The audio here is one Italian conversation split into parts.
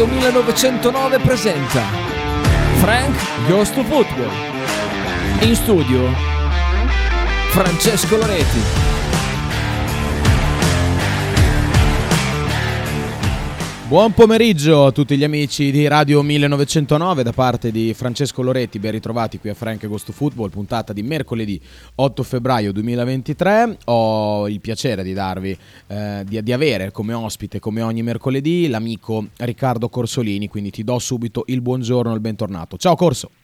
Radio 1909 presenta Frank Goes to Football. In studio Francesco Loretti. Buon pomeriggio a tutti gli amici di Radio 1909 da parte di Francesco Loretti, ben ritrovati qui a Frank Ghost to Football, puntata di mercoledì 8 febbraio 2023. Ho il piacere di darvi, eh, di, di, avere come ospite, come ogni mercoledì, l'amico Riccardo Corsolini, quindi ti do subito il buongiorno e il bentornato. Ciao Corso!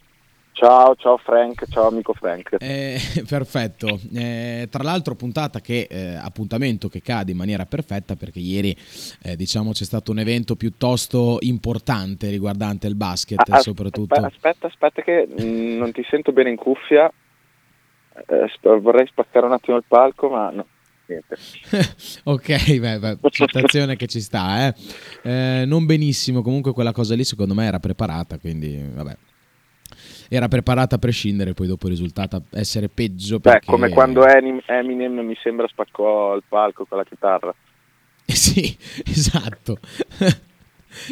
Ciao, ciao Frank, ciao amico Frank. Eh, perfetto, eh, tra l'altro puntata che, eh, appuntamento che cade in maniera perfetta perché ieri eh, diciamo c'è stato un evento piuttosto importante riguardante il basket ah, soprattutto. Aspetta, aspetta che mm, non ti sento bene in cuffia, eh, vorrei spaccare un attimo il palco ma no. Niente. ok, beh, beh, citazione che ci sta, eh. non benissimo, comunque quella cosa lì secondo me era preparata, quindi vabbè era preparata a prescindere, poi dopo è risultata essere peggio. Beh, come quando Eminem mi sembra spaccò il palco con la chitarra. sì, esatto.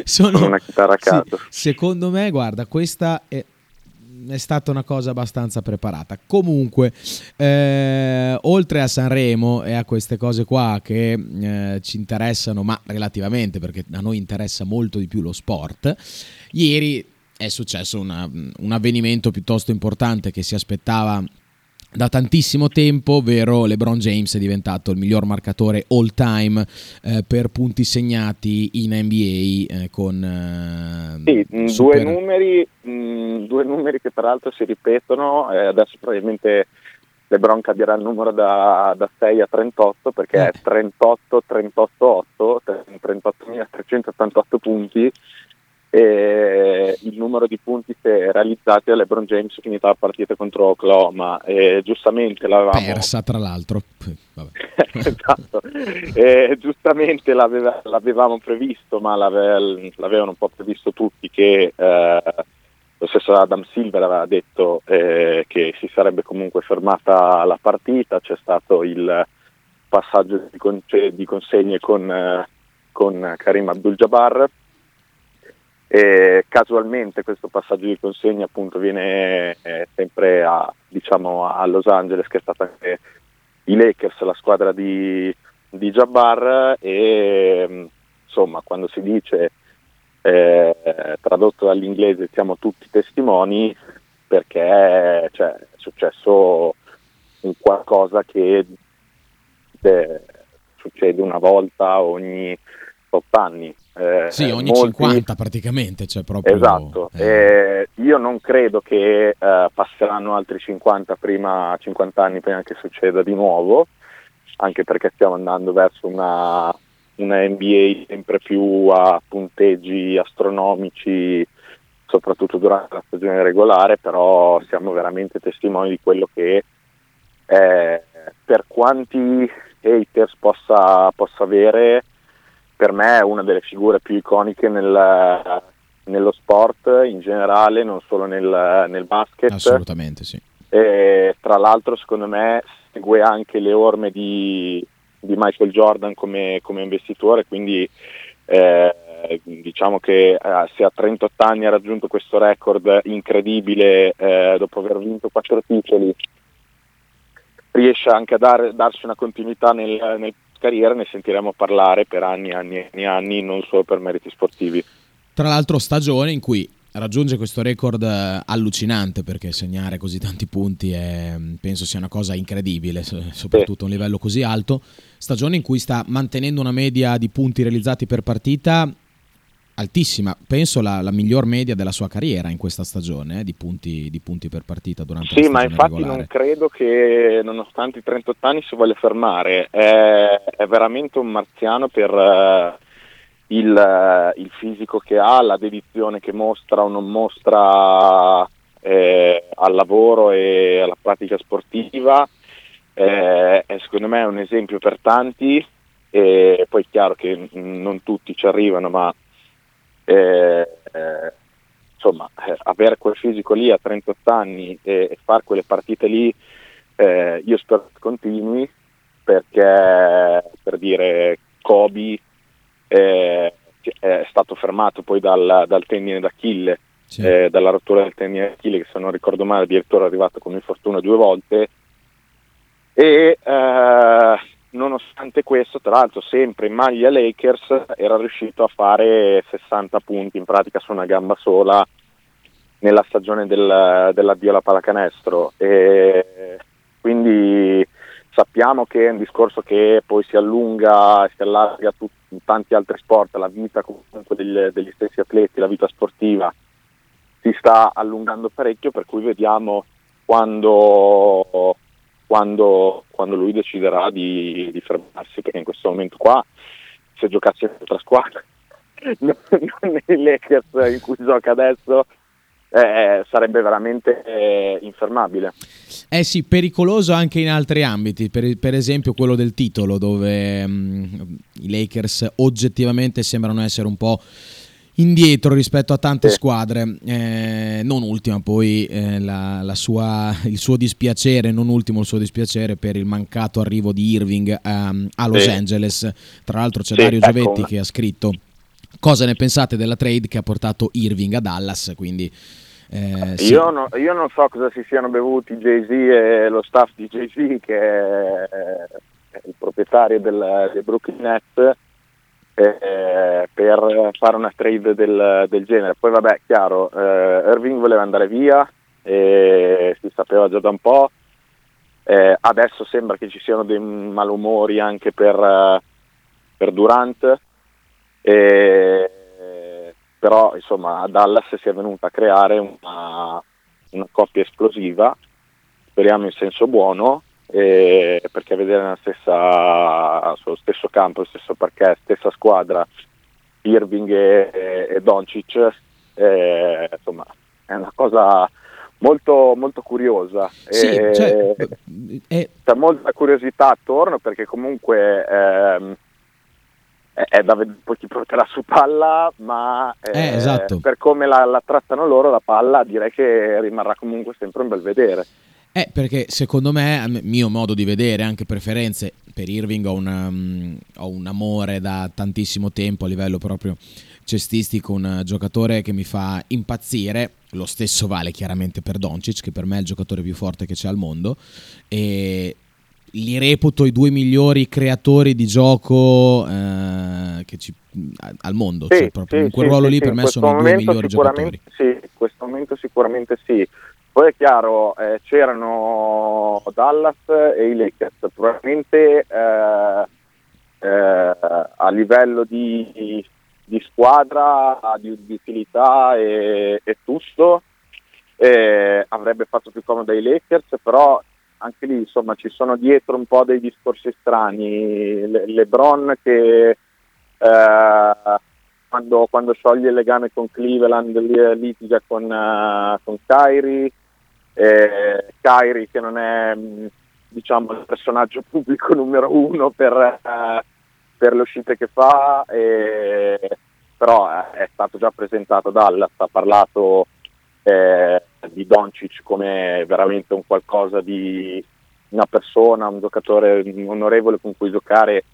Sono, con una chitarra a caso. Sì, secondo me, guarda, questa è, è stata una cosa abbastanza preparata. Comunque, eh, oltre a Sanremo e a queste cose qua che eh, ci interessano, ma relativamente perché a noi interessa molto di più lo sport, ieri è successo una, un avvenimento piuttosto importante che si aspettava da tantissimo tempo, ovvero LeBron James è diventato il miglior marcatore all time eh, per punti segnati in NBA eh, con eh, sì, mm, super... due, numeri, mh, mm, due numeri che peraltro si ripetono, eh, adesso probabilmente LeBron cambierà il numero da, da 6 a 38 perché è 38 38 8 38.388 punti e il numero di punti realizzati a LeBron James finita la partita contro Oklahoma. E giustamente l'avevamo persa tra l'altro. Esatto. E giustamente l'aveva, l'avevamo previsto ma l'ave, l'avevano un po' previsto tutti che eh, lo stesso Adam Silver aveva detto eh, che si sarebbe comunque fermata la partita. C'è stato il passaggio di, con- di consegne con, eh, con Karim Abdul-Jabbar e casualmente questo passaggio di consegna appunto viene eh, sempre a, diciamo, a, Los Angeles che è stata anche i Lakers, la squadra di, di Jabbar e insomma quando si dice eh, tradotto dall'inglese siamo tutti testimoni perché cioè, è successo un qualcosa che eh, succede una volta ogni otto anni eh, sì, ogni molti... 50 praticamente, cioè proprio... Esatto, eh. Eh, io non credo che eh, passeranno altri 50, prima, 50 anni prima che succeda di nuovo, anche perché stiamo andando verso una, una NBA sempre più a punteggi astronomici, soprattutto durante la stagione regolare, però siamo veramente testimoni di quello che eh, per quanti haters possa, possa avere per me è una delle figure più iconiche nel, nello sport in generale, non solo nel, nel basket. Assolutamente sì. E, tra l'altro secondo me segue anche le orme di, di Michael Jordan come, come investitore, quindi eh, diciamo che eh, se a 38 anni ha raggiunto questo record incredibile eh, dopo aver vinto quattro titoli, riesce anche a dar, darsi una continuità nel, nel carriera ne sentiremo parlare per anni e anni e anni, non solo per meriti sportivi. Tra l'altro stagione in cui raggiunge questo record eh, allucinante perché segnare così tanti punti è, penso sia una cosa incredibile, soprattutto a un livello così alto. Stagione in cui sta mantenendo una media di punti realizzati per partita altissima, penso la, la, miglior media della sua carriera in questa stagione eh, di, punti, di, punti, per partita durante sì, ma infatti regolare. non credo che nonostante i 38 anni si voglia fermare, è, è veramente un marziano per uh, il, uh, il, fisico che ha, la dedizione che mostra o non mostra eh, al lavoro e alla pratica sportiva, eh, è secondo me un esempio per tanti. E poi è chiaro che non tutti ci arrivano, ma eh, eh, insomma, eh, avere quel fisico lì a 38 anni e, e fare quelle partite lì, eh, io spero che continui perché per dire Kobe eh, è stato fermato poi dal, dal tendine d'Achille, sì. eh, dalla rottura del tendine d'Achille che se non ricordo male addirittura è arrivato con infortunio due volte e eh, nonostante questo tra l'altro sempre in maglia Lakers era riuscito a fare 60 punti in pratica su una gamba sola nella stagione del, dell'addio alla pallacanestro. E quindi sappiamo che è un discorso che poi si allunga e si allarga a tutti, in tanti altri sport, la vita comunque degli, degli stessi atleti, la vita sportiva si sta allungando parecchio, per cui vediamo quando, quando, quando lui deciderà di, di, fermarsi, perché in questo momento qua, se giocasse in altra squadra, non nei Lakers in cui gioca adesso, eh, sarebbe veramente eh, infermabile. Eh sì, pericoloso anche in altri ambiti, per, per esempio quello del titolo, dove mh, mm, i Lakers oggettivamente sembrano essere un po' indietro rispetto a tante sì. squadre, eh, non ultima poi eh, la, la sua, il suo dispiacere, non ultimo il suo dispiacere per il mancato arrivo di Irving um, a Los sì. Angeles, tra l'altro c'è sì, Dario ecco. Giovetti che ha scritto cosa ne pensate della trade che ha portato Irving a Dallas, quindi eh, sì. io, no, io, non so cosa si siano bevuti Jay-Z e lo staff di Jay-Z, che è, il proprietario del, del Brooklyn Nets, eh, per fare una trade del, del, genere. Poi vabbè, chiaro, eh, Irving voleva andare via, si sapeva già da un po', eh, adesso sembra che ci siano dei malumori anche per, per Durant. Però insomma a Dallas si è venuta a creare una, una coppia esplosiva, speriamo in senso buono, eh, perché vedere nella stessa, sullo stesso campo, lo stesso parquet, stessa squadra, Irving e, e, e Doncic, eh, insomma è una cosa molto, molto curiosa. Sì, e, cioè, è... C'è molta curiosità attorno perché comunque... Ehm, è da vedere poi chi porterà su palla, ma eh, eh, esatto. per come la, la, trattano loro la palla direi che rimarrà comunque sempre un bel vedere. Eh, perché secondo me, a mio modo di vedere, anche preferenze, per Irving ho, una, um, ho un amore da tantissimo tempo a livello proprio cestistico, un giocatore che mi fa impazzire, lo stesso vale chiaramente per Doncic, che per me è il giocatore più forte che c'è al mondo, e li reputo i due migliori creatori di gioco eh, ci, al mondo, sì, cioè proprio sì, in quel sì, ruolo lì per me sono i due migliori giocatori. Sì, in questo momento sicuramente sì. Poi è chiaro, eh, c'erano Dallas e i Lakers, probabilmente eh, eh a livello di, di squadra, di, utilità e, e tutto, eh, avrebbe fatto più comodo ai Lakers, però anche lì insomma ci sono dietro un po' dei discorsi strani. Le- Lebron che eh, quando, quando, scioglie il legame con Cleveland litiga con, uh, con Kyrie, eh, Kyrie che non è diciamo il personaggio pubblico numero uno per, uh, per le uscite che fa, e, però è stato già presentato Dallas, ha parlato eh, di Doncic come veramente un qualcosa di una persona, un giocatore onorevole con cui giocare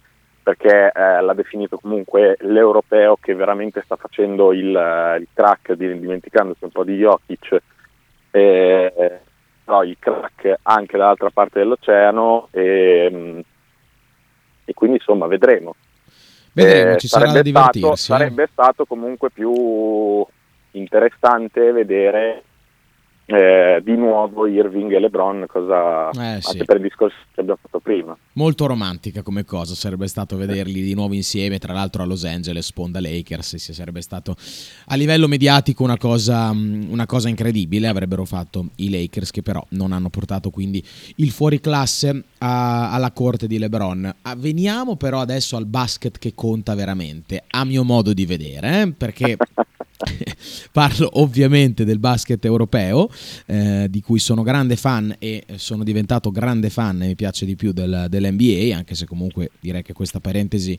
perché eh, l'ha definito comunque l'europeo che veramente sta facendo il, il crack, dimenticandosi un po' di Jokic, eh, però il crack anche dall'altra parte dell'oceano e, e quindi insomma vedremo. Vedremo, eh, ci sarà da divertirsi. Stato, sarebbe stato comunque più interessante vedere eh, di nuovo Irving e LeBron, cosa, eh, sì. anche per il discorso che abbiamo fatto prima. Molto romantica come cosa, sarebbe stato vederli di nuovo insieme, tra l'altro a Los Angeles, sponda Lakers, sì, sarebbe stato a livello mediatico una cosa, mm, una cosa incredibile, avrebbero fatto i Lakers che però non hanno portato quindi il fuoriclasse a, alla corte di LeBron. Ah, veniamo però adesso al basket che conta veramente, a mio modo di vedere, eh? perché... Parlo ovviamente del basket europeo, eh, di cui sono grande fan e sono diventato grande fan e mi piace di più del, dell'NBA, anche se comunque direi che questa parentesi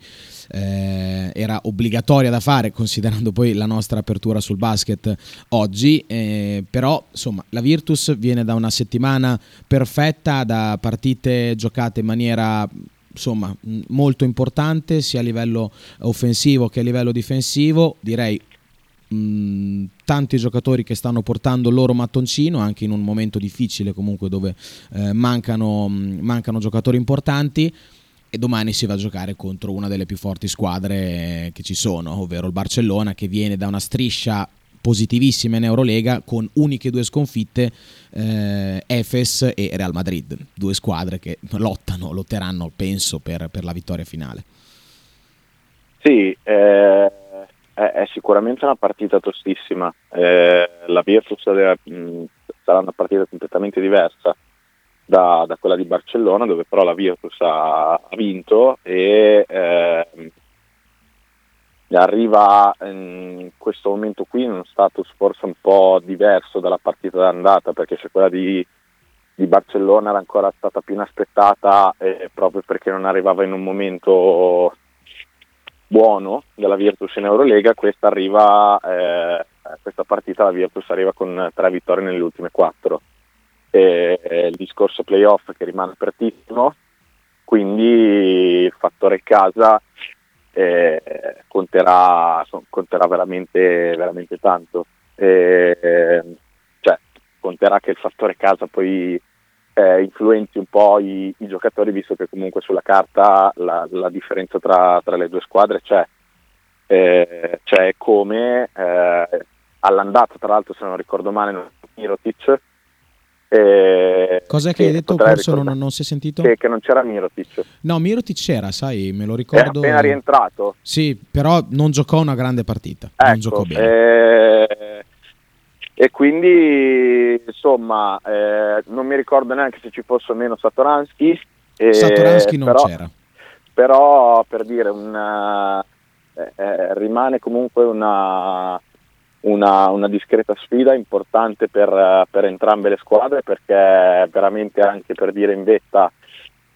eh, era obbligatoria da fare considerando poi la nostra apertura sul basket oggi. Eh, però insomma la Virtus viene da una settimana perfetta, da partite giocate in maniera insomma molto importante sia a livello offensivo che a livello difensivo, direi mh, tanti giocatori che stanno portando il loro mattoncino anche in un momento difficile comunque dove eh, mancano, mh, mancano giocatori importanti e domani si va a giocare contro una delle più forti squadre che ci sono, ovvero il Barcellona che viene da una striscia positivissima in Eurolega con uniche due sconfitte eh, Efes e Real Madrid, due squadre che lottano, lotteranno penso per, per la vittoria finale. Sì, eh, è, sicuramente una partita tostissima, eh, la Virtus sarà una partita completamente diversa da, da, quella di Barcellona dove però la Virtus ha, ha vinto e eh, arriva in questo momento qui in uno status forse un po' diverso dalla partita d'andata perché se quella di, di Barcellona era ancora stata più inaspettata eh, proprio perché non arrivava in un momento buono della Virtus in Eurolega, questa arriva eh, questa partita la Virtus arriva con tre vittorie nelle ultime quattro. E, e il discorso playoff che rimane apertissimo, quindi il fattore casa eh, conterà, conterà veramente, veramente tanto. Eh, cioè, conterà che il fattore casa poi eh, influenzi un po' i, i, giocatori, visto che comunque sulla carta la, la differenza tra, tra, le due squadre c'è. Eh, c'è come eh, all'andata, tra l'altro se non ricordo male, non Mirotic. Eh, Cos'è che hai detto? Forse non, non, si è sentito? Che, che, non c'era Mirotic. No, Mirotic c'era, sai, me lo ricordo. È appena rientrato. Sì, però non giocò una grande partita. Ecco, non giocò bene. Eh, e quindi insomma eh, non mi ricordo neanche se ci fosse o meno Satoransky. Eh, Satoransky non però, c'era. Però per dire una, eh, eh, rimane comunque una, una, una, discreta sfida importante per, per, entrambe le squadre perché veramente anche per dire in vetta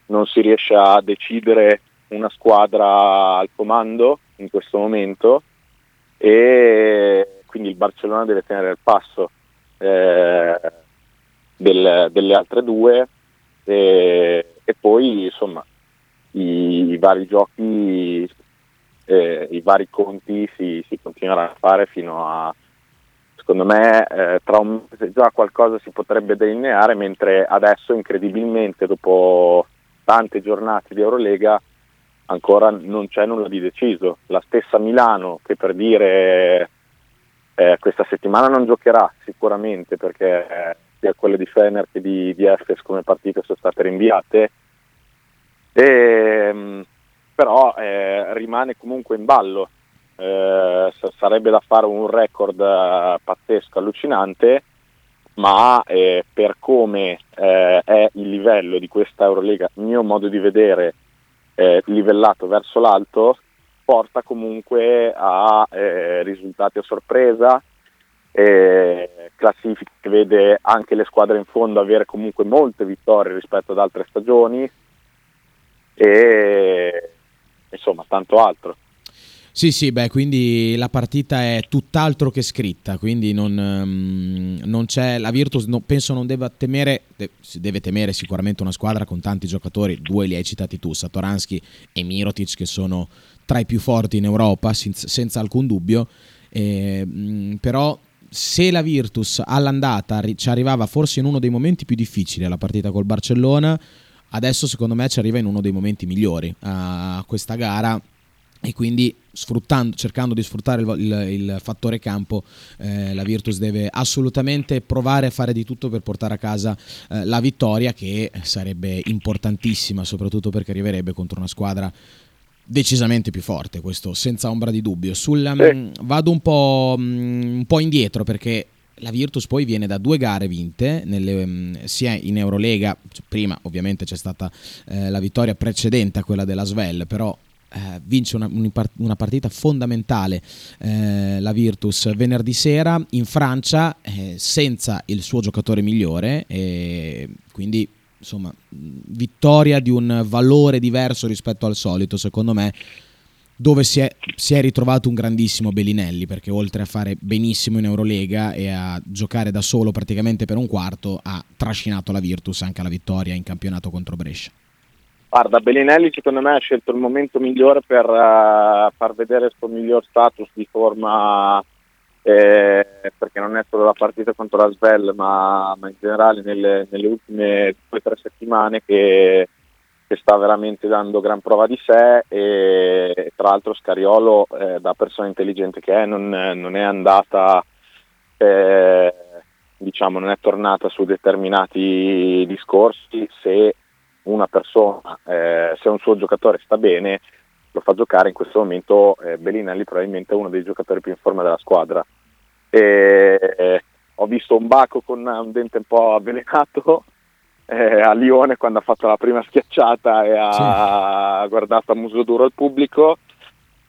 non si riesce a decidere una squadra al comando in questo momento e quindi il Barcellona deve tenere il passo eh, del, delle altre due e, e poi insomma i, i vari giochi, eh, i vari conti si, si, continueranno a fare fino a secondo me eh, tra un mese già qualcosa si potrebbe delineare mentre adesso incredibilmente dopo tante giornate di Eurolega ancora non c'è nulla di deciso. La stessa Milano che per dire eh, questa settimana non giocherà sicuramente perché eh, sia quelle di Fener che di, di Efes come partite sono state rinviate, e, ehm, però eh, rimane comunque in ballo. Eh, sarebbe da fare un record eh, pazzesco, allucinante, ma eh, per come è il livello di questa Eurolega, mio modo di vedere, livellato verso l'alto, porta comunque a eh, risultati a sorpresa, eh, classifica che vede anche le squadre in fondo avere comunque molte vittorie rispetto ad altre stagioni e insomma tanto altro. Sì, sì, beh, quindi la partita è tutt'altro che scritta, quindi non, um, non c'è, la Virtus no, penso non debba temere, de, deve temere sicuramente una squadra con tanti giocatori, due li hai citati tu, Satoransky e Mirotic che sono tra i più forti in Europa, senza, senza alcun dubbio, eh, però se la Virtus all'andata ci arrivava forse in uno dei momenti più difficili alla partita col Barcellona, adesso secondo me ci arriva in uno dei momenti migliori a questa gara e quindi cercando di sfruttare il, il, il fattore campo eh, la Virtus deve assolutamente provare a fare di tutto per portare a casa eh, la vittoria che sarebbe importantissima soprattutto perché arriverebbe contro una squadra decisamente più forte, questo senza ombra di dubbio. Sul, mh, mm, vado un po', mh, mm, un po', indietro perché la Virtus poi viene da due gare vinte, nelle, mm, sia in Eurolega, cioè prima ovviamente c'è stata eh, la vittoria precedente a quella della Svel, però eh, vince una, una, partita fondamentale eh, la Virtus venerdì sera in Francia eh, senza il suo giocatore migliore quindi insomma, vittoria di un valore diverso rispetto al solito, secondo me, dove si è, si è, ritrovato un grandissimo Bellinelli, perché oltre a fare benissimo in Eurolega e a giocare da solo praticamente per un quarto, ha trascinato la Virtus anche alla vittoria in campionato contro Brescia. Guarda, Bellinelli secondo me ha scelto il momento migliore per uh, far vedere il suo miglior status di forma, eh, perché non è solo la partita contro la Svel, ma, ma in generale nelle, nelle ultime due o tre settimane che, che, sta veramente dando gran prova di sé. E, e tra l'altro Scariolo, eh, da persona intelligente che è, non, non è andata... Eh, diciamo, non è tornata su determinati discorsi. Se una persona, eh, se un suo giocatore sta bene, lo fa giocare in questo momento eh, Bellinelli probabilmente è uno dei giocatori più in forma della squadra. E, eh, ho visto un Baco con un dente un po' avvelenato eh, a Lione quando ha fatto la prima schiacciata e ha sì. guardato a muso duro il pubblico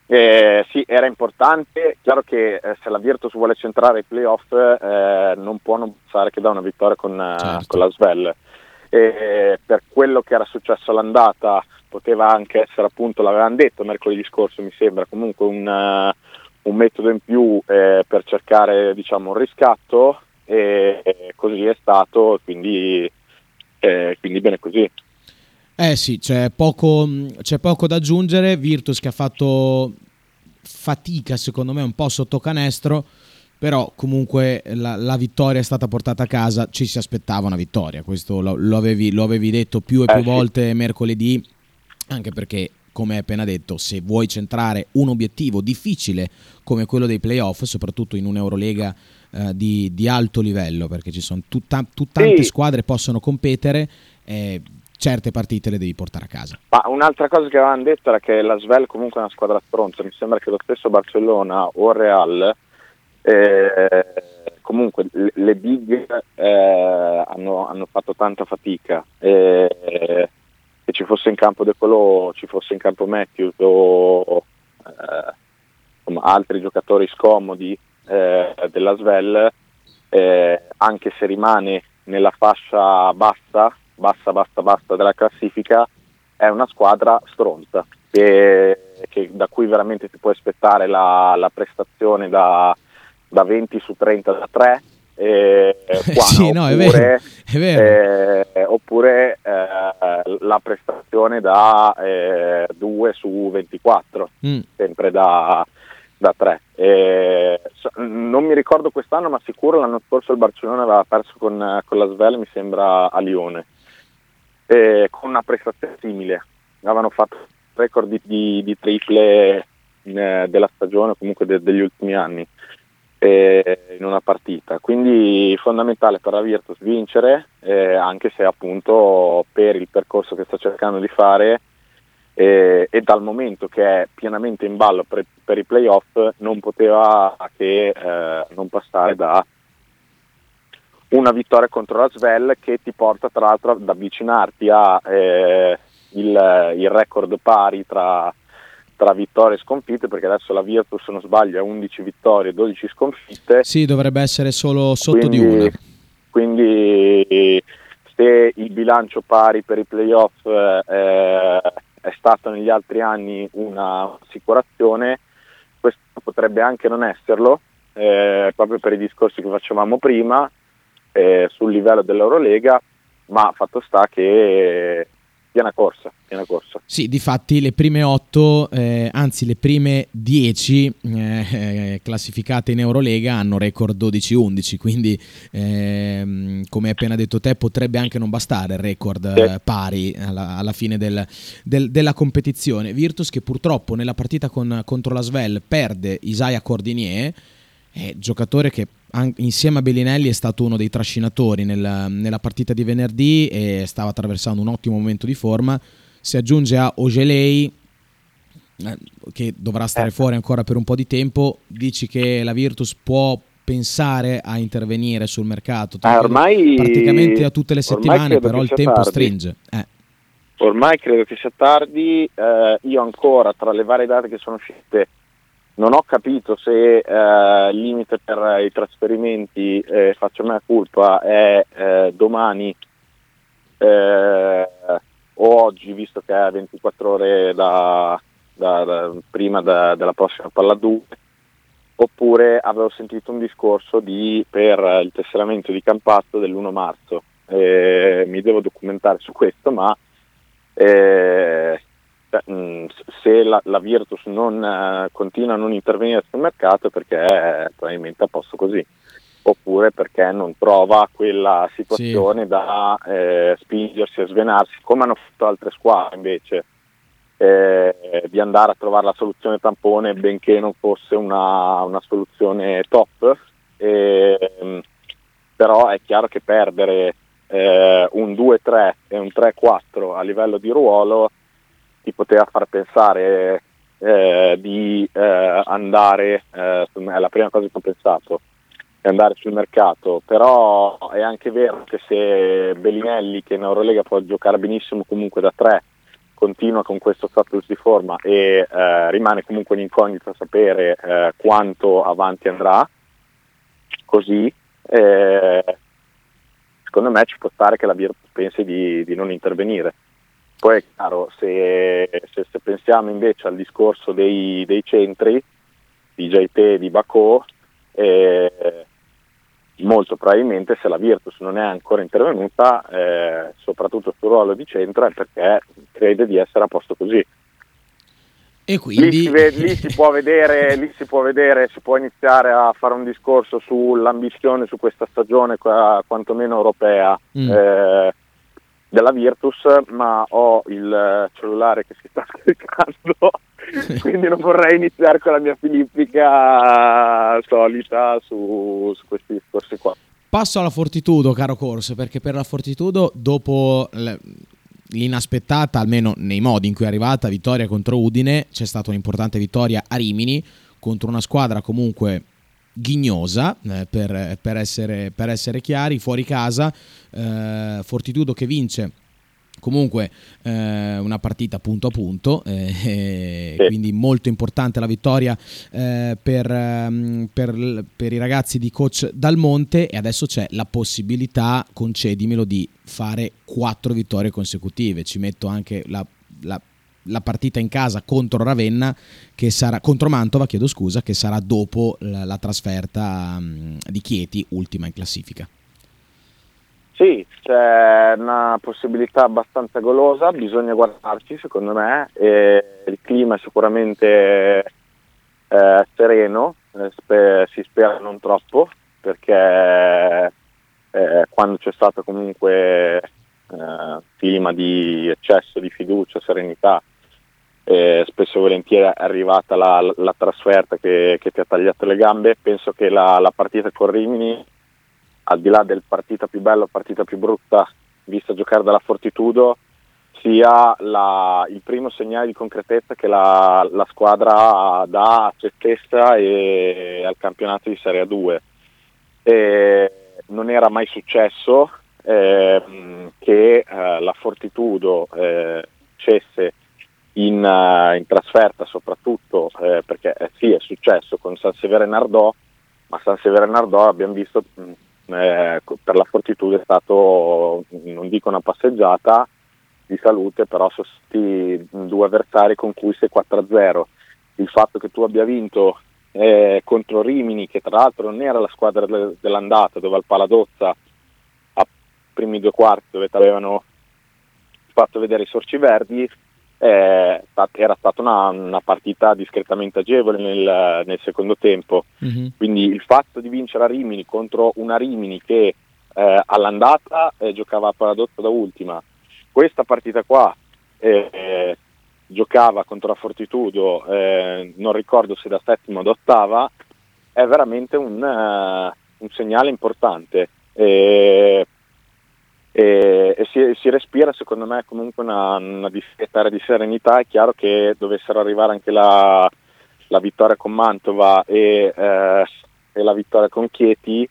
eh, sì, era importante, chiaro che eh, se la Virtus vuole centrare i playoff eh, non può non pensare che da una vittoria con, eh, certo. con la Svel. E, per quello che era successo all'andata poteva anche essere appunto, l'avevano detto mercoledì scorso mi sembra, comunque un, uh, un metodo in più eh, per cercare diciamo, un riscatto e, e così è stato, quindi, eh, quindi bene così. Eh sì, c'è poco, c'è poco da aggiungere. Virtus che ha fatto fatica, secondo me, un po' sotto canestro. Però comunque la, la, vittoria è stata portata a casa, ci si aspettava una vittoria, questo lo, lo, avevi, lo avevi, detto più e più eh, volte mercoledì, anche perché come hai appena detto, se vuoi centrare un obiettivo difficile come quello dei playoff, soprattutto in un'Eurolega eh, di, di, alto livello, perché ci sono tutta, tutta tante sì. squadre possono competere, eh, certe partite le devi portare a casa. Ma un'altra cosa che avevano detto era che la Svel comunque è una squadra stronza, mi sembra che lo stesso Barcellona o Real eh, comunque le, big eh, hanno, hanno, fatto tanta fatica. Eh, che ci fosse in campo De Colo, ci fosse in campo Matthews o eh, insomma, altri giocatori scomodi eh, della Svel anche se rimane nella fascia bassa bassa, bassa, bassa della classifica, è una squadra stronza, che, che da cui veramente si può aspettare la, la prestazione da, da, 20 su 30 da 3. Eh, qua, sì, no, è vero, è vero. Eh, oppure eh, la prestazione da 2 eh, su 24, mm. sempre da, da 3. Eh, non mi ricordo quest'anno, ma sicuro l'anno scorso il Barcellona aveva perso con, con la Svel, mi sembra a Lione eh, con una prestazione simile. Avevano fatto record di, di, di triple eh, della stagione, comunque de, degli ultimi anni, eh, in una partita. Quindi fondamentale per la Virtus vincere, eh, anche se appunto per il percorso che sta cercando di fare e dal momento che è pienamente in ballo per, per i playoff non poteva che eh, non passare da una vittoria contro la Svel che ti porta tra l'altro ad avvicinarti a eh, il, il, record pari tra, tra, vittorie e sconfitte perché adesso la Virtus se non sbaglio ha 11 vittorie e 12 sconfitte. Sì dovrebbe essere solo sotto quindi, di una. quindi se il bilancio pari per i playoff eh, è stato negli altri anni un'assicurazione questo potrebbe anche non esserlo eh, proprio per i discorsi che facevamo prima eh, sul livello dell'Eurolega, ma fatto sta che piena corsa, piena corsa. Sì, difatti le prime otto, eh, anzi le prime dieci eh, classificate in Eurolega hanno record 12-11, quindi ehm, come hai appena detto te potrebbe anche non bastare il record eh, pari alla, alla fine del, del, della competizione. Virtus che purtroppo nella partita con, contro la Svel perde Isaiah Cordinier, giocatore che insieme a Bellinelli è stato uno dei trascinatori nella, nella, partita di venerdì e stava attraversando un ottimo momento di forma. Si aggiunge a Ogelei eh, che dovrà stare eh. fuori ancora per un po' di tempo. Dici che la Virtus può pensare a intervenire sul mercato eh, ormai, praticamente a tutte le settimane, però il tempo tardi. stringe. Eh. Ormai credo che sia tardi. Eh, io ancora tra le varie date che sono uscite non ho capito se eh, il limite per i trasferimenti, eh, faccio mia colpa, è eh, domani eh, o oggi, visto che è 24 ore da, da, da, prima della prossima palla 2, oppure avevo sentito un discorso di, per il tesseramento di Campazzo dell'1 marzo. mi devo documentare su questo, ma Eh, se la, la Virtus non uh, continua a non intervenire sul mercato è perché è probabilmente a posto così oppure perché non trova quella situazione sì. da eh, spingersi a svenarsi come hanno fatto altre squadre invece eh, di andare a trovare la soluzione tampone benché non fosse una, una soluzione top eh, però è chiaro che perdere eh, un 2-3 e un 3-4 a livello di ruolo ti poteva far pensare eh, di eh, andare, eh, è la prima cosa che ho pensato, è andare sul mercato, però è anche vero che se Bellinelli che in Eurolega può giocare benissimo comunque da 3 continua con questo status di forma e eh, rimane comunque un'incognita sapere eh, quanto avanti andrà, così eh, secondo me ci può stare che la Virtus pensi di, di non intervenire. Poi è chiaro, se, se, se pensiamo invece al discorso dei, dei centri, di JT e di Bacò, eh, molto probabilmente se la Virtus non è ancora intervenuta, eh, soprattutto sul ruolo di centro, è perché crede di essere a posto così. E quindi... lì, si vede, lì, si può vedere, lì si può vedere, si può iniziare a fare un discorso sull'ambizione su questa stagione, quantomeno europea. Mm. Eh, della Virtus, ma ho il cellulare che si sta scaricando, quindi non vorrei iniziare con la mia filippica solita su, su questi discorsi qua. Passo alla Fortitudo, caro Corso, perché per la Fortitudo, dopo l'inaspettata, almeno nei modi in cui è arrivata, vittoria contro Udine, c'è stata un'importante vittoria a Rimini contro una squadra comunque ghignosa eh, per, per, essere, per, essere, chiari, fuori casa, eh, Fortitudo che vince comunque eh, una partita punto a punto, eh, sì. quindi molto importante la vittoria eh, per, ehm, per, per, i ragazzi di coach Dal Monte e adesso c'è la possibilità, concedimelo, di fare quattro vittorie consecutive. Ci metto anche la, la la partita in casa contro Ravenna, che sarà, contro Mantova, chiedo scusa, che sarà dopo la, la trasferta um, di Chieti, ultima in classifica. Sì, c'è una possibilità abbastanza golosa, bisogna guardarci secondo me, il clima è sicuramente eh, sereno, eh, spe- si spera non troppo, perché eh, quando c'è stato comunque eh, clima di eccesso di fiducia, serenità, eh, spesso e volentieri è arrivata la, la trasferta che, che, ti ha tagliato le gambe. Penso che la, la, partita con Rimini, al di là del partita più bella partita più brutta vista giocare dalla Fortitudo, sia il primo segnale di concretezza che la, squadra dà a se stessa e al campionato di Serie 2. E non era mai successo eh, che eh, la Fortitudo eh, cesse in, uh, in trasferta soprattutto eh, perché eh, sì è successo con San Severo e Nardò, ma San Severo e Nardò abbiamo visto mh, mm, eh, per la Fortitudo è stato, non dico una passeggiata di salute, però sono stati due avversari con cui sei 4-0. Il fatto che tu abbia vinto eh, contro Rimini, che tra l'altro non era la squadra de- dell'andata, dove al Paladozza a primi due quarti dove ti avevano fatto vedere i sorci verdi, eh, era stata una, una, partita discretamente agevole nel, nel secondo tempo. Mm-hmm. Quindi il fatto di vincere a Rimini contro una Rimini che eh, all'andata eh, giocava a paradotto da ultima, questa partita qua eh, giocava contro la Fortitudo, eh, non ricordo se da settima o da ottava, è veramente un, uh, un segnale importante. E e, si, si, respira secondo me comunque una, una discreta di serenità, è chiaro che dovessero arrivare anche la, la vittoria con Mantova e, eh, e, la vittoria con Chieti,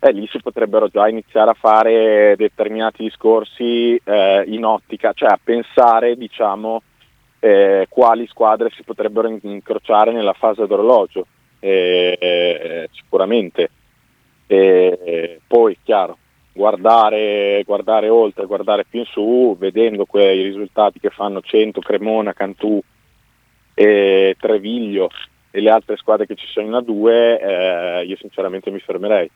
eh, lì si potrebbero già iniziare a fare determinati discorsi eh, in ottica, cioè a pensare diciamo eh, quali squadre si potrebbero incrociare nella fase d'orologio, eh, sicuramente. Poi chiaro, guardare, guardare oltre, guardare più in su, vedendo quei risultati che fanno 100, Cremona, Cantù e Treviglio e le altre squadre che ci sono in A2, eh, io sinceramente mi fermerei.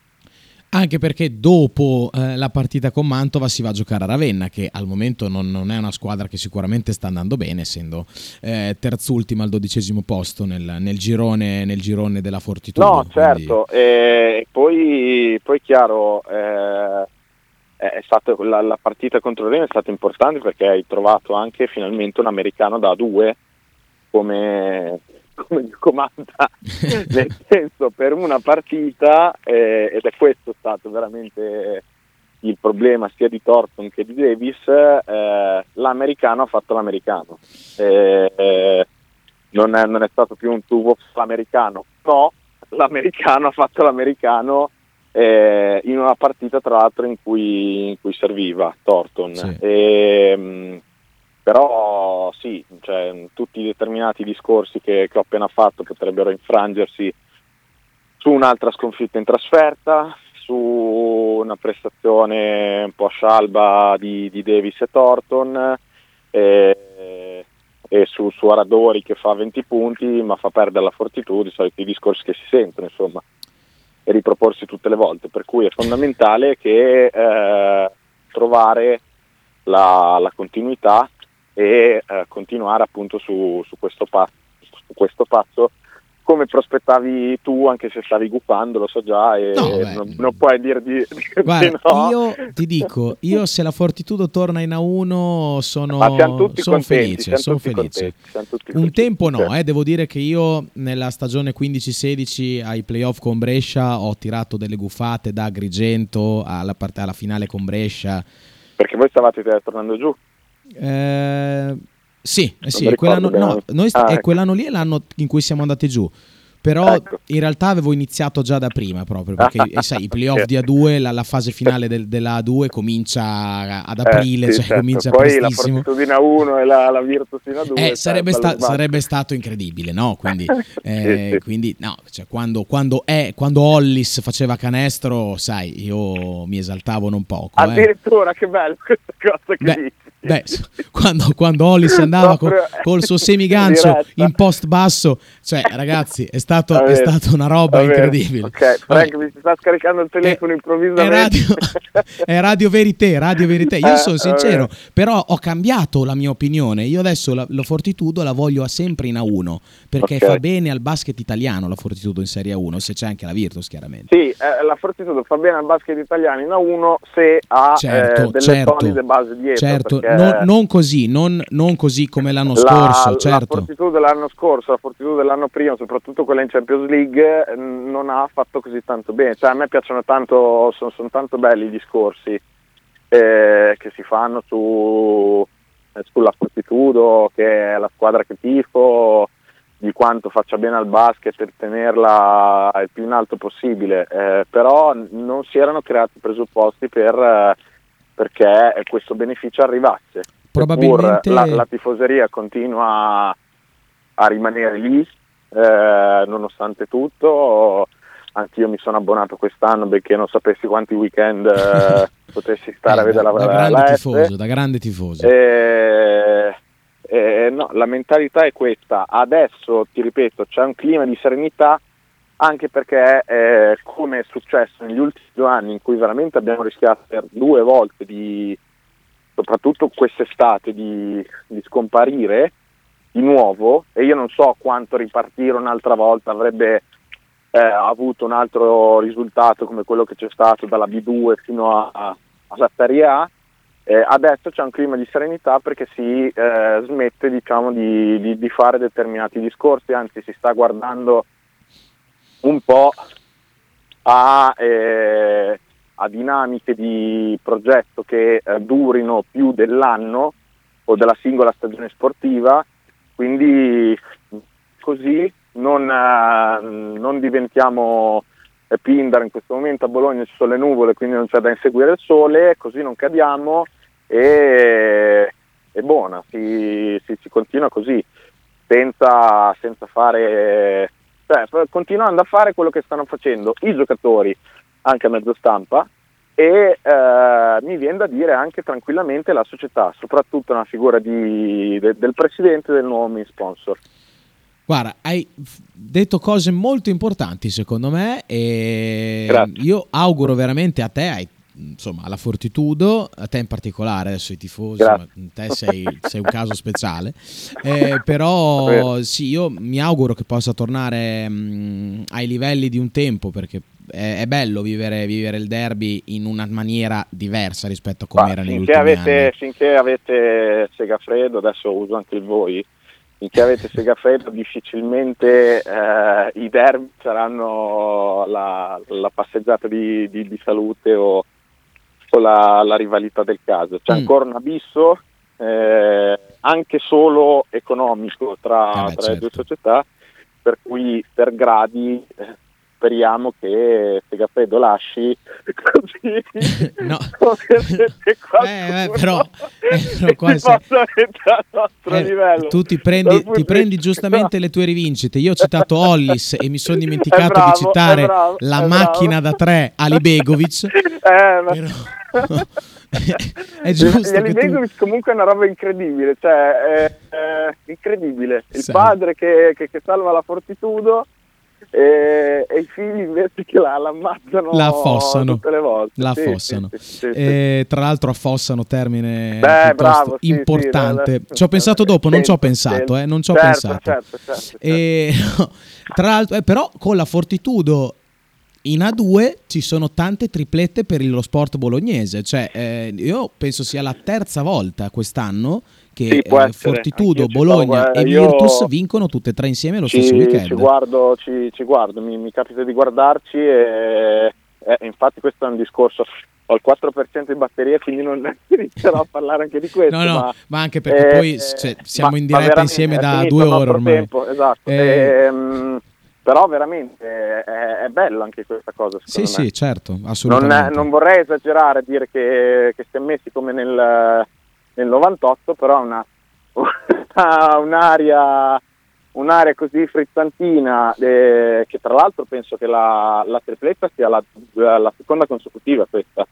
Anche perché dopo eh, la partita con Mantova si va a giocare a Ravenna, che al momento non, non è una squadra che sicuramente sta andando bene, essendo eh, terzultima al dodicesimo posto nel, nel, girone, nel girone, della Fortitudo. No, certo, quindi... e poi, poi chiaro, eh, è stato, la, la, partita contro Ravenna è stata importante perché hai trovato anche finalmente un americano da due come come comanda, nel senso per una partita, eh, ed è questo stato veramente il problema sia di Thornton che di Davis, eh, l'americano ha fatto l'americano. Eh, non, è, non, è, stato più un tubo americano, no, l'americano ha fatto l'americano eh, in una partita tra l'altro in cui, in cui serviva Thornton. Sì. E, mh, però sì, cioè, tutti i determinati discorsi che, che ho appena fatto potrebbero infrangersi su un'altra sconfitta in trasferta, su una prestazione un po' scialba di, di Davis e Thornton e, e su, su, Aradori che fa 20 punti ma fa perdere la fortitudo, i soliti discorsi che si sentono insomma e riproporsi tutte le volte, per cui è fondamentale che eh, trovare la, la continuità e eh, continuare appunto su, su, questo passo, su questo passo come prospettavi tu, anche se stavi guppando, lo so già, e no, non, non, puoi dire di, Guarda, no. Io ti dico, io se la Fortitudo torna in A1 sono, son felice. Son felice. Un tempo no, eh, devo dire che io nella stagione 15-16 ai playoff con Brescia ho tirato delle guffate da Agrigento alla, part- alla finale con Brescia. Perché voi stavate tornando giù? Eh, sì, eh sì quell'anno, no, noi, ah, ecco. quell'anno lì è l'anno in cui siamo andati giù. Però ecco. in realtà avevo iniziato già da prima proprio perché eh, sai, i playoff di A2, la, la fase finale del, della A2 comincia ad aprile, eh, sì, cioè certo. comincia Poi prestissimo. Poi la A1 e la, la Virtus in A2. Eh, sarebbe, sta, sarebbe, stato incredibile, no? Quindi, eh, sì, sì. quindi no, cioè, quando, quando, è, quando, Hollis faceva canestro, sai, io mi esaltavo non poco. Eh. Addirittura, che bello questa cosa che Beh, dici. Beh, quando, quando Hollis andava col, col suo semigancio in post basso, cioè ragazzi, è, stato, è stata una roba incredibile. Ok, Frank mi si sta scaricando il telefono è, improvvisamente. È radio, è radio Verité, Radio Verité. Io eh, sono sincero, però ho cambiato la mia opinione. Io adesso la, la Fortitudo la voglio sempre in A1, perché okay. fa bene al basket italiano la Fortitudo in Serie A1, se c'è anche la Virtus chiaramente. Sì, eh, la Fortitudo fa bene al basket italiano in A1 se ha certo, eh, delle certo, base dietro. Certo, non, non, così, non, non, così come l'anno scorso, la, certo. La fortitudo dell'anno scorso, la fortitudo dell'anno prima, soprattutto quella in Champions League, non ha fatto così tanto bene. Cioè, a me piacciono tanto, sono, sono tanto belli i discorsi eh, che si fanno su, eh, sulla fortitudo, che è la squadra che tifo, di quanto faccia bene al basket per tenerla il più in alto possibile, eh, però non si erano creati presupposti per eh, perché questo beneficio arrivasse. Probabilmente la, la, tifoseria continua a rimanere lì, eh, nonostante tutto. Anch'io mi sono abbonato quest'anno perché non sapessi quanti weekend eh, potessi stare eh, a vedere da, la, da grande la tifoso, da grande tifoso. Eh, eh, no, la mentalità è questa. Adesso, ti ripeto, c'è un clima di serenità anche perché eh, come è successo negli ultimi due anni in cui veramente abbiamo rischiato per due volte di, soprattutto quest'estate, di, di scomparire di nuovo e io non so quanto ripartire un'altra volta avrebbe eh, avuto un altro risultato come quello che c'è stato dalla B2 fino a, a, alla Serie A, eh, adesso c'è un clima di serenità perché si eh, smette diciamo, di, di, di, fare determinati discorsi, anzi si sta guardando un po' a, eh, a dinamiche di progetto che eh, durino più dell'anno o della singola stagione sportiva, quindi così non, eh, non diventiamo eh, Pindar in questo momento a Bologna ci sono le nuvole quindi non c'è da inseguire il sole, così non cadiamo e è buona, si, si, si continua così senza, senza fare cioè, continuando a fare quello che stanno facendo i giocatori anche a mezzo stampa e eh, mi viene da dire anche tranquillamente la società, soprattutto una figura di, de, del presidente del nuovo main sponsor. Guarda, hai detto cose molto importanti secondo me e Grazie. io auguro veramente a te, hai insomma, alla Fortitudo, a te in particolare, adesso i tifosi, ma te sei, sei un caso speciale, eh, però sì, io mi auguro che possa tornare mh, ai livelli di un tempo perché è, è bello vivere, vivere il derby in una maniera diversa rispetto a come era negli finché, ultimi avete, anni. finché avete Segafredo, adesso uso anche il voi, finché avete Segafredo difficilmente eh, i derby saranno la, la passeggiata di, di- di salute o, o la, la rivalità del caso. C'è Mm. ancora un abisso, eh, anche solo economico, tra, Eh beh, tra le due certo. società, per cui per gradi eh, speriamo che Segafredo lasci così No. Eh, eh, però- eh, però se- Eh, livello. tu ti prendi, ti di prendi giustamente le tue rivincite. Io ho citato Hollis e mi sono dimenticato bravo, di citare bravo, la macchina bravo. da tre Ali Begovic. Eh, ma- Però- è giusto Gli tu- Alibegovic comunque è una roba incredibile, cioè è, è incredibile. Il Sì. padre che, che- che salva la Fortitudo e, e i figli invece che la, ammazzano La affossano. tutte le volte. La affossano. sì, sì, sì. E tra l'altro affossano termine Beh, bravo, importante. ci ho pensato dopo, non ci ho pensato, eh, non ci ho certo, pensato. certo, certo, certo. E, tra l'altro, eh, però con la Fortitudo in A2 ci sono tante triplette per lo sport bolognese. Cioè, eh, io penso sia la terza volta quest'anno che Sì, eh. Fortitudo, Bologna e eh, Virtus vincono tutte e tre insieme lo stesso ci, weekend. ci guardo, ci, ci guardo, mi, mi capita di guardarci e, e infatti questo è un discorso. Ho il 4% di batteria, quindi non inizierò a parlare anche di questo. No, no, ma, ma anche perché eh, poi cioè, siamo ma- in diretta insieme da finito due ore ormai. tempo, esatto. Eh, Ehm, però veramente è, è bello anche questa cosa. sì, me. sì, certo, Non, assolutamente. non vorrei esagerare a dire che, che si è messi come nel, nel 98, però una, una- un'aria, un'aria così frizzantina, eh, che tra l'altro penso che la, la tripletta sia la, la seconda consecutiva questa.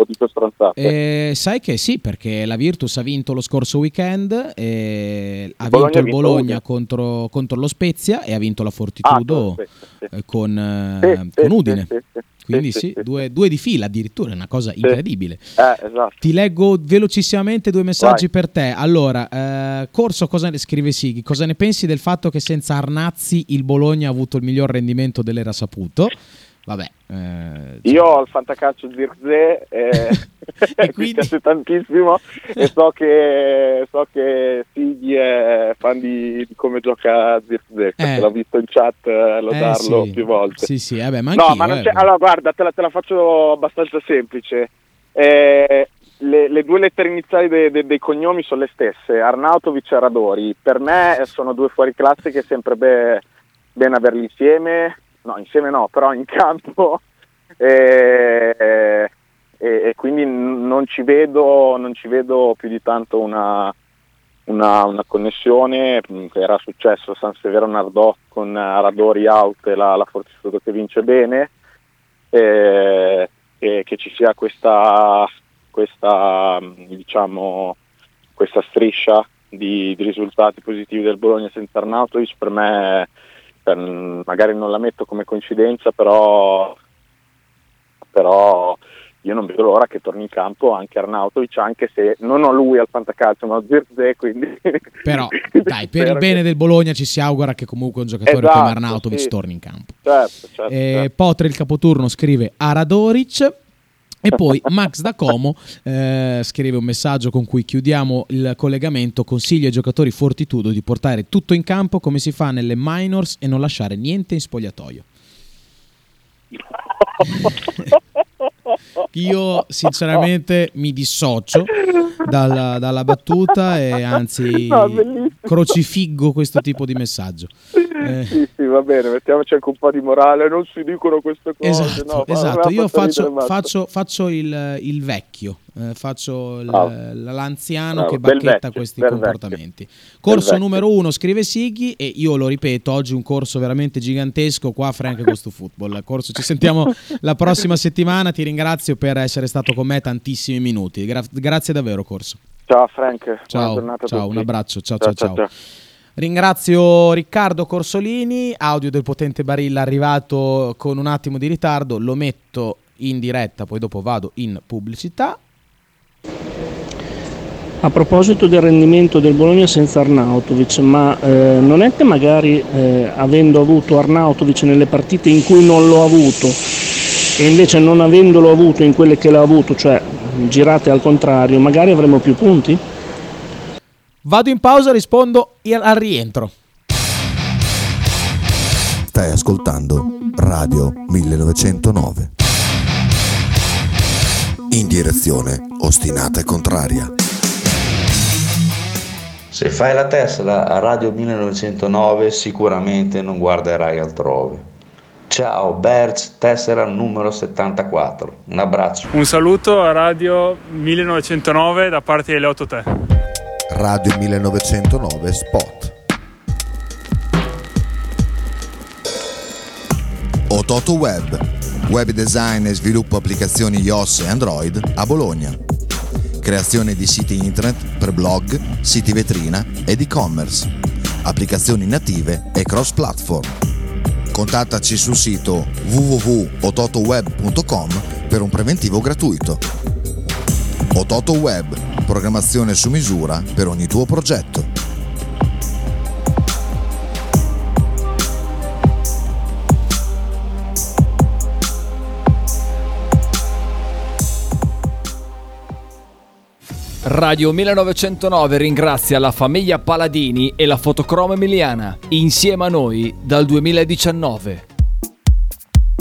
O dico stronzate. Eh, sai che sì, perché la Virtus ha vinto lo scorso weekend, e ha Bologna vinto il Bologna contro, contro lo Spezia e ha vinto la Ah, Fortitudo aspetta, sì. eh, con, Sì, eh, sì, con sì, Udine. Quindi sì. Due, due di fila addirittura, è una cosa incredibile. Eh, esatto. Ti leggo velocissimamente due messaggi Vai. per te. Allora, eh, Corso, cosa ne scrive Sighi? Cosa ne pensi del fatto che senza Arnazzi il Bologna ha avuto il miglior rendimento dell'era saputo? Vabbè, eh, Io ho il fantacalcio Zirze e, E mi quindi? piace tantissimo e so che, so che Sighi è fan di, di come gioca Zirze, Eh. l'ho visto in chat eh, lodarlo sì. più volte. Sì, sì, vabbè, ma no, ma non eh. c'è, allora guarda, te la, te la faccio abbastanza semplice. Eh, le, le due lettere iniziali de- de- dei cognomi sono le stesse, Arnautovic e Radori. Per me sono due fuori classe che è sempre be- bene averli insieme, no, insieme no, però in campo. E, e- e quindi non ci, vedo, non ci vedo più di tanto una, una, una connessione era successo San Severo Nardò con eh, Radori out e la, la Fortitudo che vince bene e, e che ci sia questa, questa diciamo questa striscia di, di risultati positivi del Bologna senza Arnautovic per me per- magari non la metto come coincidenza però però io non vedo l'ora che torni in campo anche Arnautovic, anche se non ho lui al fantacalcio, ma ho Zirze, quindi... Però, dai, per il bene che- del Bologna ci si augura che comunque un giocatore Esatto, come Arnautovic sì. torni in campo. Certo, certo, Eh, certo. Potre il capoturno scrive Aradoric e poi Max da Como eh, scrive un messaggio con cui chiudiamo il collegamento. Consiglia ai giocatori Fortitudo di portare tutto in campo come si fa nelle minors e non lasciare niente in spogliatoio. Io sinceramente mi dissocio dalla, dalla battuta e anzi No, crocifiggo questo tipo di messaggio Eh. Sì, sì, va bene, mettiamoci anche un po' di morale, non si dicono queste cose. Esatto, no, esatto. io faccio, faccio- faccio il, il vecchio, eh, faccio il- Bravo. l'anziano Bravo, che bacchetta vecchio, questi comportamenti. vecchio. Corso numero uno, scrive Sighi, e io lo ripeto, oggi un corso veramente gigantesco qua a Frank Costo Football. Corso, ci sentiamo la prossima settimana, ti ringrazio per essere stato con me tantissimi minuti. Gra- grazie davvero, Corso. Ciao Frank, Ciao, ciao, un abbraccio, ciao ciao ciao. Ringrazio Riccardo Corsolini, audio del potente Barilla arrivato con un attimo di ritardo, lo metto in diretta, poi dopo vado in pubblicità. A proposito del rendimento del Bologna senza Arnautovic, ma eh, non è che magari eh, avendo avuto Arnautovic nelle partite in cui non l'ho avuto e invece non avendolo avuto in quelle che l'ha avuto, cioè girate al contrario, magari avremo più punti? Vado in pausa e rispondo al rientro. Stai ascoltando Radio 1909. In direzione ostinata e contraria. Se fai la Tesla a Radio 1909 sicuramente non guarderai altrove. Ciao Berz, tessera numero 74. Un abbraccio. Un saluto a Radio 1909 da parte delle 8 te. Radio 1909 Spot. Ototo Web, web design e sviluppo applicazioni iOS e Android a Bologna. Creazione di siti internet per blog, siti vetrina ed e-commerce. Applicazioni native e cross-platform Contattaci sul sito www.ototoweb.com per un preventivo gratuito. Ototo Web, programmazione su misura per ogni tuo progetto. Radio 1909 ringrazia la famiglia Paladini e la fotocromo emiliana, insieme a noi dal 2019.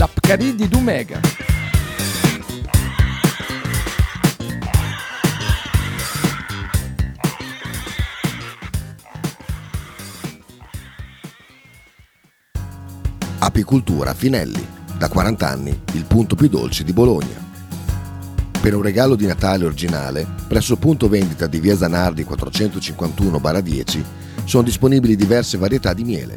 La Pcaridi di Dumegar. Apicultura Finelli, da 40 anni il punto più dolce di Bologna. Per un regalo di Natale originale, presso il punto vendita di via Zanardi 451-10 sono disponibili diverse varietà di miele,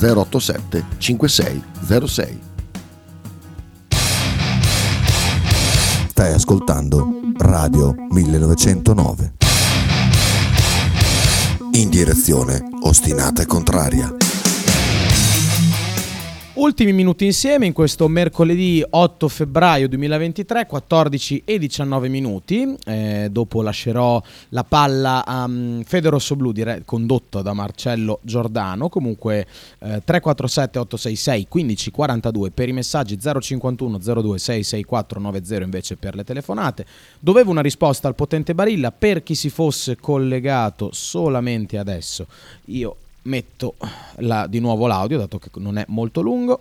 087 5606. Stai ascoltando Radio 1909. In direzione ostinata e contraria. Ultimi minuti insieme in questo mercoledì 8 febbraio 2023, 14 e 19 minuti. Eh, dopo lascerò la palla a um, Fede Rossoblu, dire- condotto da Marcello Giordano. Comunque eh, 347 866 1542 per i messaggi 051 02 664 90 invece per le telefonate. Dovevo una risposta al potente Barilla per chi si fosse collegato solamente adesso. Io metto la- di nuovo l'audio, dato che non è molto lungo.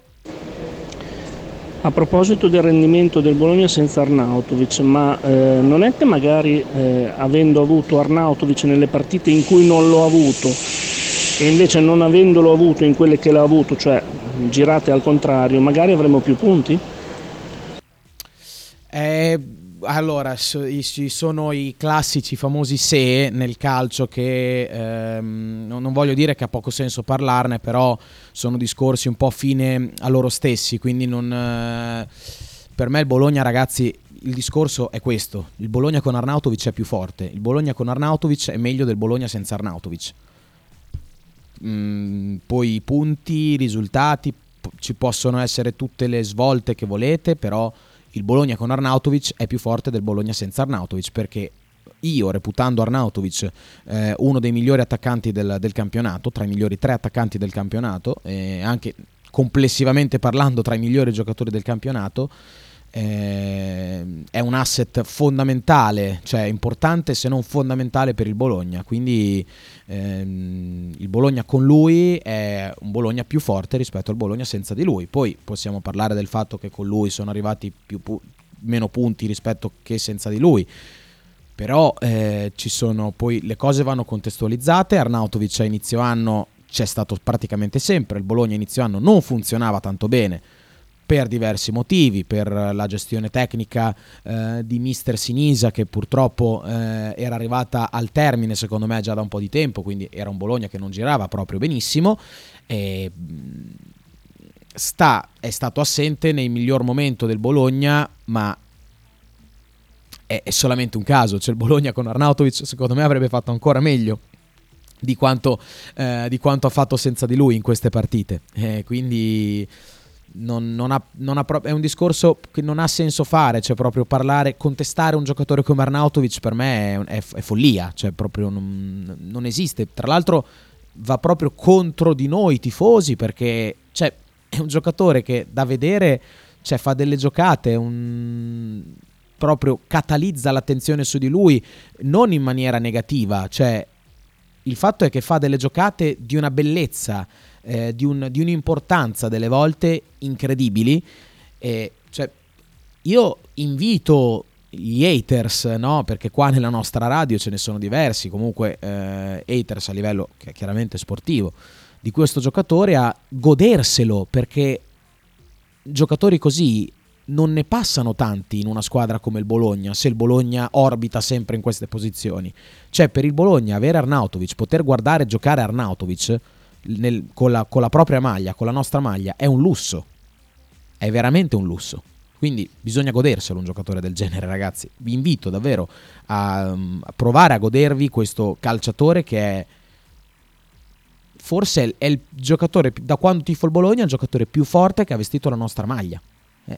A proposito del rendimento del Bologna senza Arnautovic, ma eh, non è che magari eh, avendo avuto Arnautovic nelle partite in cui non l'ho avuto e invece non avendolo avuto in quelle che l'ha avuto, cioè girate al contrario, magari avremo più punti? Eh, allora, ci sono i classici famosi se nel calcio che ehm, non voglio dire che ha poco senso parlarne, però sono discorsi un po' fine a loro stessi, quindi non, eh, per me il Bologna ragazzi il discorso è questo, il Bologna con Arnautovic è più forte, il Bologna con Arnautovic è meglio del Bologna senza Arnautovic. Mm, poi i punti, i risultati, ci possono essere tutte le svolte che volete, però il Bologna con Arnautovic è più forte del Bologna senza Arnautovic perché io reputando Arnautovic eh, uno dei migliori attaccanti del, del campionato, tra i migliori tre attaccanti del campionato, e anche complessivamente parlando tra i migliori giocatori del campionato, eh, è un asset fondamentale, cioè importante se non fondamentale per il Bologna. Quindi ehm, il Bologna con lui è un Bologna più forte rispetto al Bologna senza di lui. Poi possiamo parlare del fatto che con lui sono arrivati pu- meno punti rispetto che senza di lui. Però eh, ci sono poi le cose vanno contestualizzate. Arnautovic a inizio anno c'è stato praticamente sempre. Il Bologna a inizio anno non funzionava tanto bene per diversi motivi, per la gestione tecnica eh, di mister Sinisa che purtroppo eh, era arrivata al termine secondo me già da un po' di tempo, quindi era un Bologna che non girava proprio benissimo e sta, è stato assente nel miglior momento del Bologna, ma è, è solamente un caso, cioè il Bologna con Arnautovic secondo me avrebbe fatto ancora meglio di quanto, eh, di quanto ha fatto senza di lui in queste partite. Eh, quindi non, non ha, ha è un discorso che non ha senso fare, cioè proprio parlare, contestare un giocatore come Arnautovic per me è, è- è follia, cioè proprio non, non esiste. Tra l'altro va proprio contro di noi tifosi perché cioè, è un giocatore che da vedere cioè, fa delle giocate, un- proprio catalizza l'attenzione su di lui, non in maniera negativa, cioè il fatto è che fa delle giocate di una bellezza, eh, di, un- di un'importanza delle volte incredibili. E, cioè, io invito gli haters, no? perché qua nella nostra radio ce ne sono diversi, comunque eh, haters a livello che è chiaramente sportivo, di questo giocatore a goderselo, perché giocatori così non ne passano tanti in una squadra come il Bologna, se il Bologna orbita sempre in queste posizioni. Cioè, per il Bologna avere Arnautovic, poter guardare giocare Arnautovic nel- con, la, con la propria maglia, con la nostra maglia, è un lusso. È veramente un lusso. Quindi bisogna goderselo un giocatore del genere, ragazzi. Vi invito davvero a, a provare a godervi questo calciatore che è forse è- è il giocatore, da quando tifo il Bologna, il giocatore più forte che ha vestito la nostra maglia. Eh,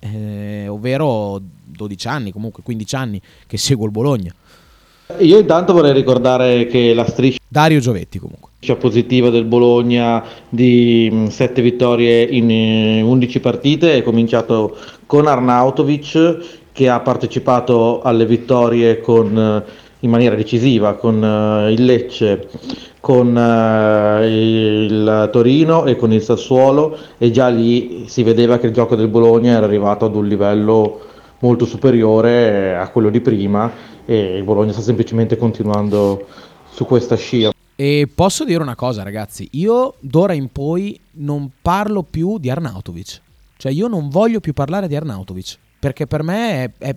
eh, ovvero 12 anni, comunque 15 anni che seguo il Bologna. Io intanto vorrei ricordare che la striscia Dario Giovetti comunque. positiva del Bologna di 7 vittorie in eh, 11 partite è cominciato con Arnautovic che ha partecipato alle vittorie con, eh, in maniera decisiva con eh, il Lecce, con eh, il Torino e con il Sassuolo e già lì si vedeva che il gioco del Bologna era arrivato ad un livello molto superiore a quello di prima e il Bologna sta semplicemente continuando su questa scia. E posso dire una cosa, ragazzi, io d'ora in poi non parlo più di Arnautovic. Cioè, io non voglio più parlare di Arnautovic. Perché per me è. è-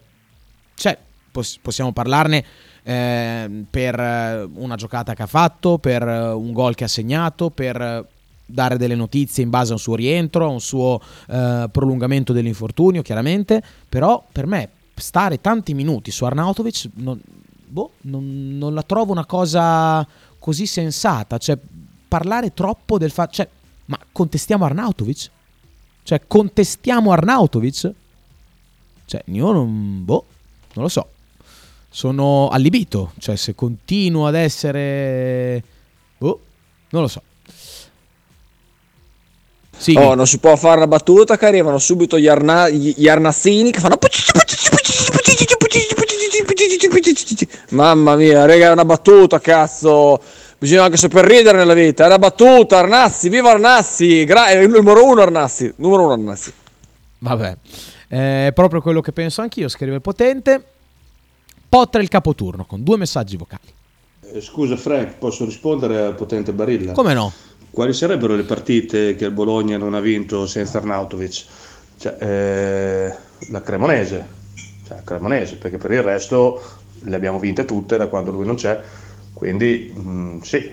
cioè, pos- possiamo parlarne eh, per una giocata che ha fatto, per eh, un gol che ha segnato, per eh, dare delle notizie in base a un suo rientro, a un suo eh, prolungamento dell'infortunio, chiaramente. Però per me stare tanti minuti su Arnautovic non, boh, non, non la trovo una cosa così sensata. Cioè, parlare troppo del fatto. Cioè, ma contestiamo Arnautovic? Cioè, contestiamo Arnautovic? Cioè, io non, boh, non lo so. Sono allibito. Cioè, se continuo ad essere... Boh, non lo so. Sì. Oh, non si può fare una battuta che arrivano subito gli, arna- gli arnazzini che fanno... Mamma mia, raga, è una battuta, cazzo. Bisogna anche saper ridere nella vita. È una battuta, Arnazzi, viva Arnazzi. Gra- è il numero uno Arnazzi. Numero uno Arnazzi. Vabbè, è proprio quello che penso anch'io, scrive il potente. Potre il capoturno con due messaggi vocali. Eh, Scusa Frank, posso rispondere al potente Barilla? Come no? Quali sarebbero le partite che il Bologna non ha vinto senza Arnautovic? Cioè, eh, la Cremonese, cioè, Cremonese, perché per il resto le abbiamo vinte tutte da quando lui non c'è. Quindi mh, sì,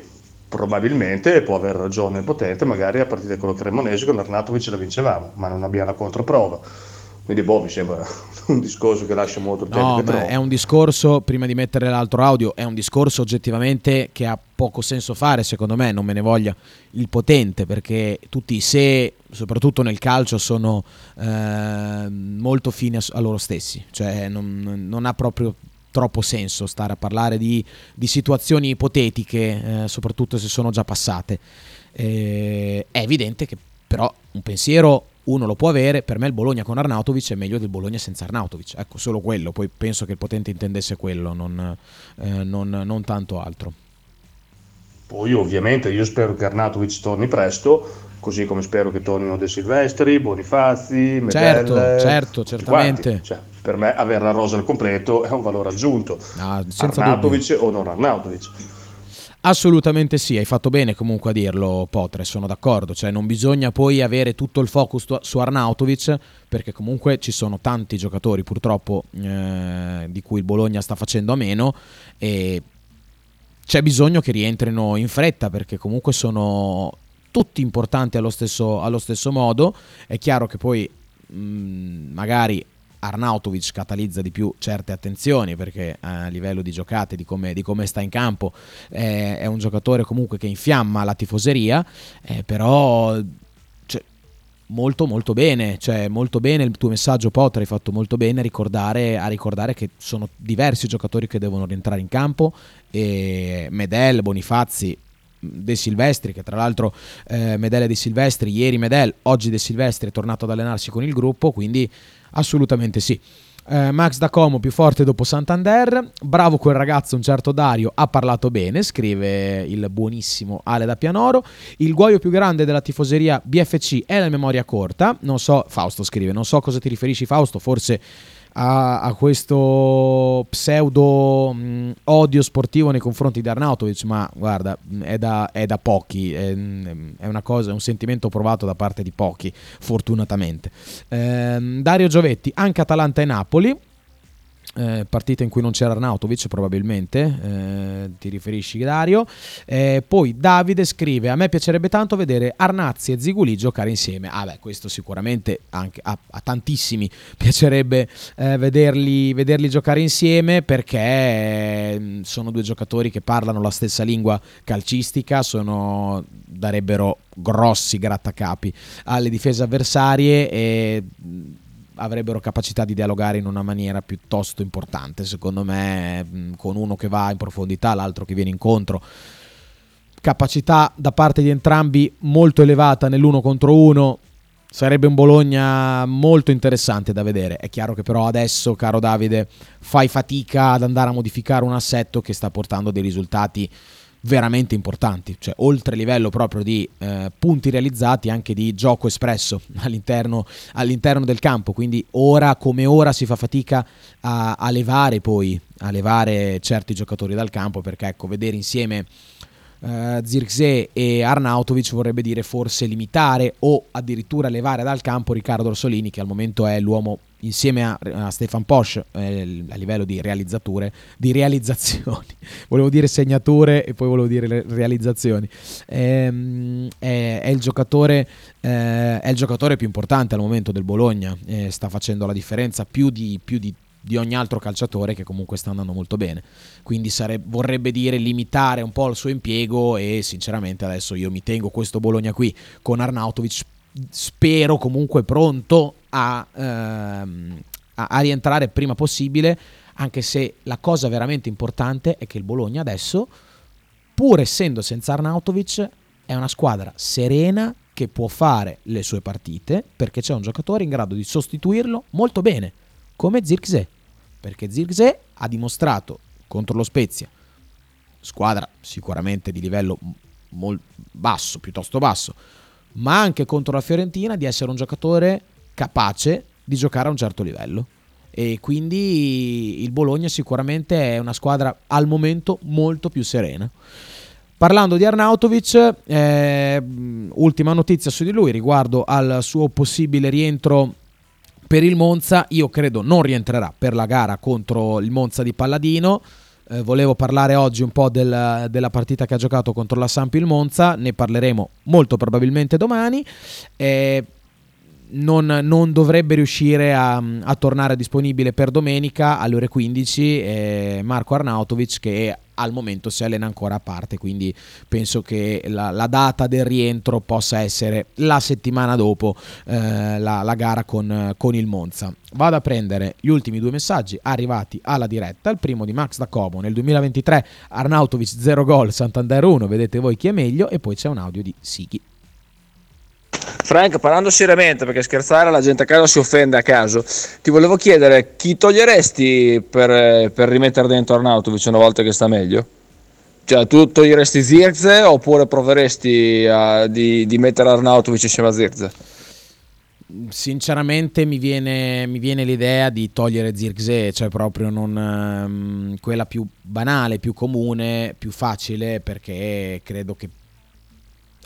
probabilmente può aver ragione il potente, magari a partire con la Cremonese con Arnautovic la vincevamo, ma non abbiamo la controprova. Quindi boh, mi sembra un discorso che lascia molto tempo No, ma trova. è un discorso, prima di mettere l'altro audio, è un discorso oggettivamente che ha poco senso fare, secondo me, non me ne voglia il potente, perché tutti i se, soprattutto nel calcio, sono eh, molto fini a, a loro stessi, cioè non, non ha proprio troppo senso stare a parlare di, di situazioni ipotetiche, eh, soprattutto se sono già passate. Eh, è evidente che però un pensiero uno lo può avere, per me il Bologna con Arnautovic è meglio del Bologna senza Arnautovic, ecco solo quello, poi penso che il potente intendesse quello, non, eh, non, non tanto altro. Poi ovviamente io spero che Arnautovic torni presto, così come spero che tornino De Silvestri, Bonifazzi, Medel, Certo, certo, certamente. Cioè, per me avere la rosa al completo è un valore aggiunto. Ah, Arnautovic o non Arnautovic. Assolutamente sì, hai fatto bene comunque a dirlo Potre, sono d'accordo, cioè non bisogna poi avere tutto il focus su Arnautovic perché comunque ci sono tanti giocatori purtroppo eh, di cui il Bologna sta facendo a meno e c'è bisogno che rientrino in fretta perché comunque sono tutti importanti allo stesso, allo stesso modo, è chiaro che poi mh, magari Arnautovic catalizza di più certe attenzioni perché a livello di giocate, di come, di come sta in campo, eh, è un giocatore comunque che infiamma la tifoseria, eh, però cioè, molto molto bene, cioè molto bene il tuo messaggio Potter, hai fatto molto bene a ricordare, a ricordare che sono diversi giocatori che devono rientrare in campo e Medel, Bonifazzi, De Silvestri, che tra l'altro eh, Medel e De Silvestri, ieri Medel, oggi De Silvestri è tornato ad allenarsi con il gruppo, quindi assolutamente sì. Eh, Max da Como più forte dopo Santander, bravo quel ragazzo, un certo Dario, ha parlato bene, scrive il buonissimo Ale da Pianoro. Il guaio più grande della tifoseria BFC è la memoria corta, non so, Fausto scrive, non so cosa ti riferisci Fausto, forse a, a questo pseudo mh, odio sportivo nei confronti di Arnautovic, ma guarda, mh, è da, è da pochi, è, mh, è una cosa, è un sentimento provato da parte di pochi, fortunatamente. Ehm, Dario Giovetti, anche Atalanta e Napoli. Eh, partita in cui non c'era Arnautovic probabilmente eh, ti riferisci Dario. Eh, poi Davide scrive a me piacerebbe tanto vedere Arnazzi e Ziguli giocare insieme. Ah beh questo sicuramente anche a, a tantissimi piacerebbe eh, vederli, vederli giocare insieme perché eh, sono due giocatori che parlano la stessa lingua calcistica sono, darebbero grossi grattacapi alle difese avversarie e avrebbero capacità di dialogare in una maniera piuttosto importante, secondo me, mh, con uno che va in profondità, l'altro che viene incontro. Capacità da parte di entrambi molto elevata nell'uno contro uno. Sarebbe un Bologna molto interessante da vedere. È chiaro che però adesso, caro Davide, fai fatica ad andare a modificare un assetto che sta portando dei risultati veramente importanti, cioè oltre livello proprio di eh, punti realizzati anche di gioco espresso all'interno, all'interno, del campo, quindi ora come ora si fa fatica a, a levare poi, a levare certi giocatori dal campo perché ecco, vedere insieme Uh, Zirkzee e Arnautovic vorrebbe dire forse limitare o addirittura levare dal campo Riccardo Orsolini che al momento è l'uomo insieme a, a Stefan Posch eh, a livello di realizzature di realizzazioni volevo dire segnature e poi volevo dire realizzazioni ehm, è, è, il giocatore eh, è il giocatore più importante al momento del Bologna eh, sta facendo la differenza più di, più di di ogni altro calciatore che comunque sta andando molto bene. Quindi sarebbe, vorrebbe dire limitare un po' il suo impiego e sinceramente adesso io mi tengo questo Bologna qui con Arnautovic spero comunque pronto a, ehm, a, a rientrare prima possibile, anche se la cosa veramente importante è che il Bologna adesso, pur essendo senza Arnautovic, è una squadra serena che può fare le sue partite perché c'è un giocatore in grado di sostituirlo molto bene, come Zirkzee, perché Zirkzee ha dimostrato contro lo Spezia, squadra sicuramente di livello mol- basso, piuttosto basso, ma anche contro la Fiorentina di essere un giocatore capace di giocare a un certo livello. E quindi il Bologna sicuramente è una squadra al momento molto più serena. Parlando di Arnautovic, eh, ultima notizia su di lui riguardo al suo possibile rientro per il Monza. Io credo non rientrerà per la gara contro il Monza di Palladino. Eh, volevo parlare oggi un po' del, della partita che ha giocato contro la Sampi il Monza, ne parleremo molto probabilmente domani. Eh, non, non, dovrebbe riuscire a, a, tornare disponibile per domenica alle ore 15 eh, Marco Arnautovic che al momento si allena ancora a parte quindi penso che la, la data del rientro possa essere la settimana dopo eh, la, la, gara con, con, il Monza. Vado a prendere gli ultimi due messaggi arrivati alla diretta. Il primo di Max da Como nel 2023 Arnautovic 0 gol Santander 1 vedete voi chi è meglio e poi c'è un audio di Sighi Frank, parlando seriamente, perché scherzare la gente a casa si offende a caso, ti volevo chiedere chi toglieresti per, per rimettere dentro Arnautovic una volta che sta meglio? Cioè, tu toglieresti Zirze oppure proveresti a, di, di, mettere Arnautovic insieme a Zirze? Sinceramente mi viene, mi viene, l'idea di togliere Zirkzee, cioè proprio non, um, quella più banale, più comune, più facile, perché credo che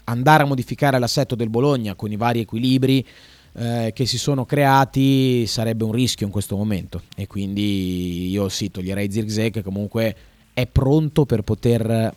andare a modificare l'assetto del Bologna con i vari equilibri eh, che si sono creati sarebbe un rischio in questo momento. E quindi io sì toglierei Zirkzee che comunque è pronto per poter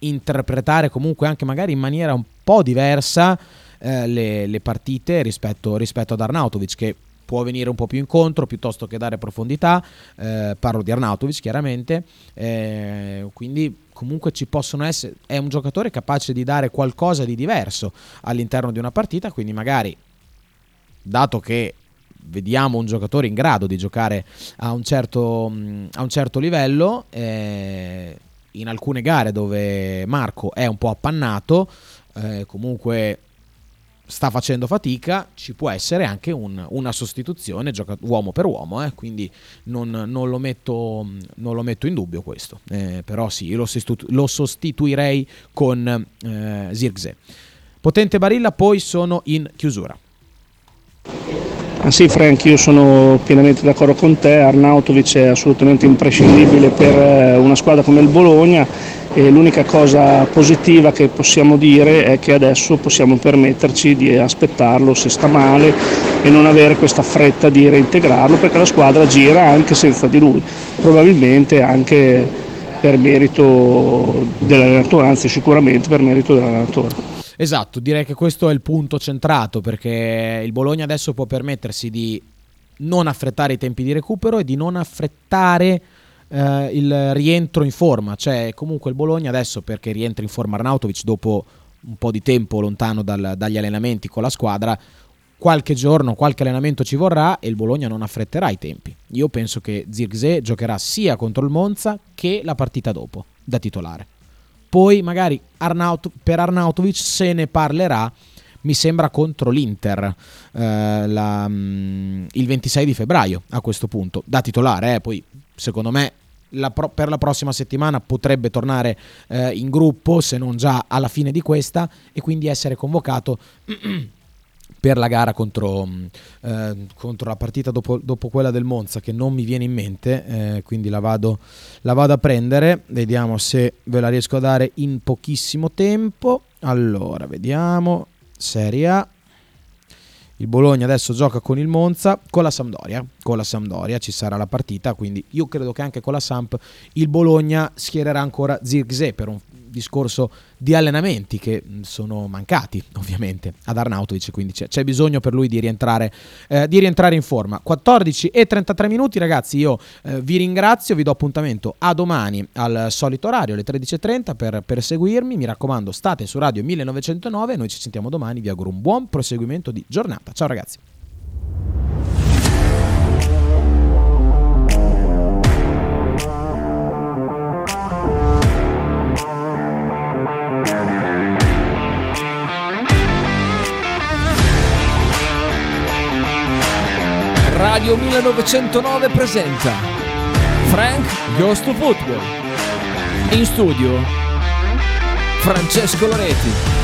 interpretare comunque anche magari in maniera un po' diversa eh, le, le, partite rispetto, rispetto ad Arnautovic che può venire un po' più incontro piuttosto che dare profondità. Eh, parlo di Arnautovic chiaramente. Eh, quindi comunque ci possono essere. È un giocatore capace di dare qualcosa di diverso all'interno di una partita. Quindi magari, dato che vediamo un giocatore in grado di giocare a un certo, a un certo livello, eh, in alcune gare dove Marco è un po' appannato, eh, comunque sta facendo fatica, ci può essere anche un, una sostituzione gioca- uomo per uomo, eh? quindi non, non, lo metto, non, lo metto, in dubbio questo, eh, però sì, lo, sostitu- lo sostituirei con eh, Zirkzee. Potente Barilla poi sono in chiusura. Ah sì Frank, io sono pienamente d'accordo con te, Arnautovic è assolutamente imprescindibile per eh, una squadra come il Bologna e l'unica cosa positiva che possiamo dire è che adesso possiamo permetterci di aspettarlo se sta male e non avere questa fretta di reintegrarlo perché la squadra gira anche senza di lui, probabilmente anche per merito dell'allenatore, anzi sicuramente per merito dell'allenatore. Esatto, direi che questo è il punto centrato perché il Bologna adesso può permettersi di non affrettare i tempi di recupero e di non affrettare eh, il rientro in forma. Cioè, comunque il Bologna adesso perché rientra in forma Arnautovic dopo un po' di tempo lontano dal, dagli allenamenti con la squadra, qualche giorno, qualche allenamento ci vorrà e il Bologna non affretterà i tempi. Io penso che Zirkzee giocherà sia contro il Monza che la partita dopo, da titolare. Poi magari Arnaut- per Arnautovic se ne parlerà, mi sembra contro l'Inter eh, la, mm, il 26 di febbraio a questo punto, da titolare. Eh. Poi secondo me la pro- per la prossima settimana potrebbe tornare eh, in gruppo, se non già alla fine di questa, e quindi essere convocato per la gara contro, eh, contro la partita dopo, dopo, quella del Monza che non mi viene in mente, eh, quindi la vado, la vado a prendere, vediamo se ve la riesco a dare in pochissimo tempo. Allora, vediamo, Serie A. Il Bologna adesso gioca con il Monza, con la Sampdoria. Con la Sampdoria ci sarà la partita, quindi io credo che anche con la Samp il Bologna schiererà ancora Zirkzee per un discorso di allenamenti che mh, sono mancati ovviamente ad Arnautovic, quindi c'è, c'è bisogno per lui di rientrare, eh, di rientrare in forma. 14 e 33 minuti ragazzi, io eh, vi ringrazio, vi do appuntamento a domani al solito orario, alle 13.30 per, per seguirmi, mi raccomando state su Radio 1909, noi ci sentiamo domani, vi auguro un buon proseguimento di giornata. Ciao ragazzi. Radio 1909 presenta Frank Goes to Football. In studio Francesco Loretti.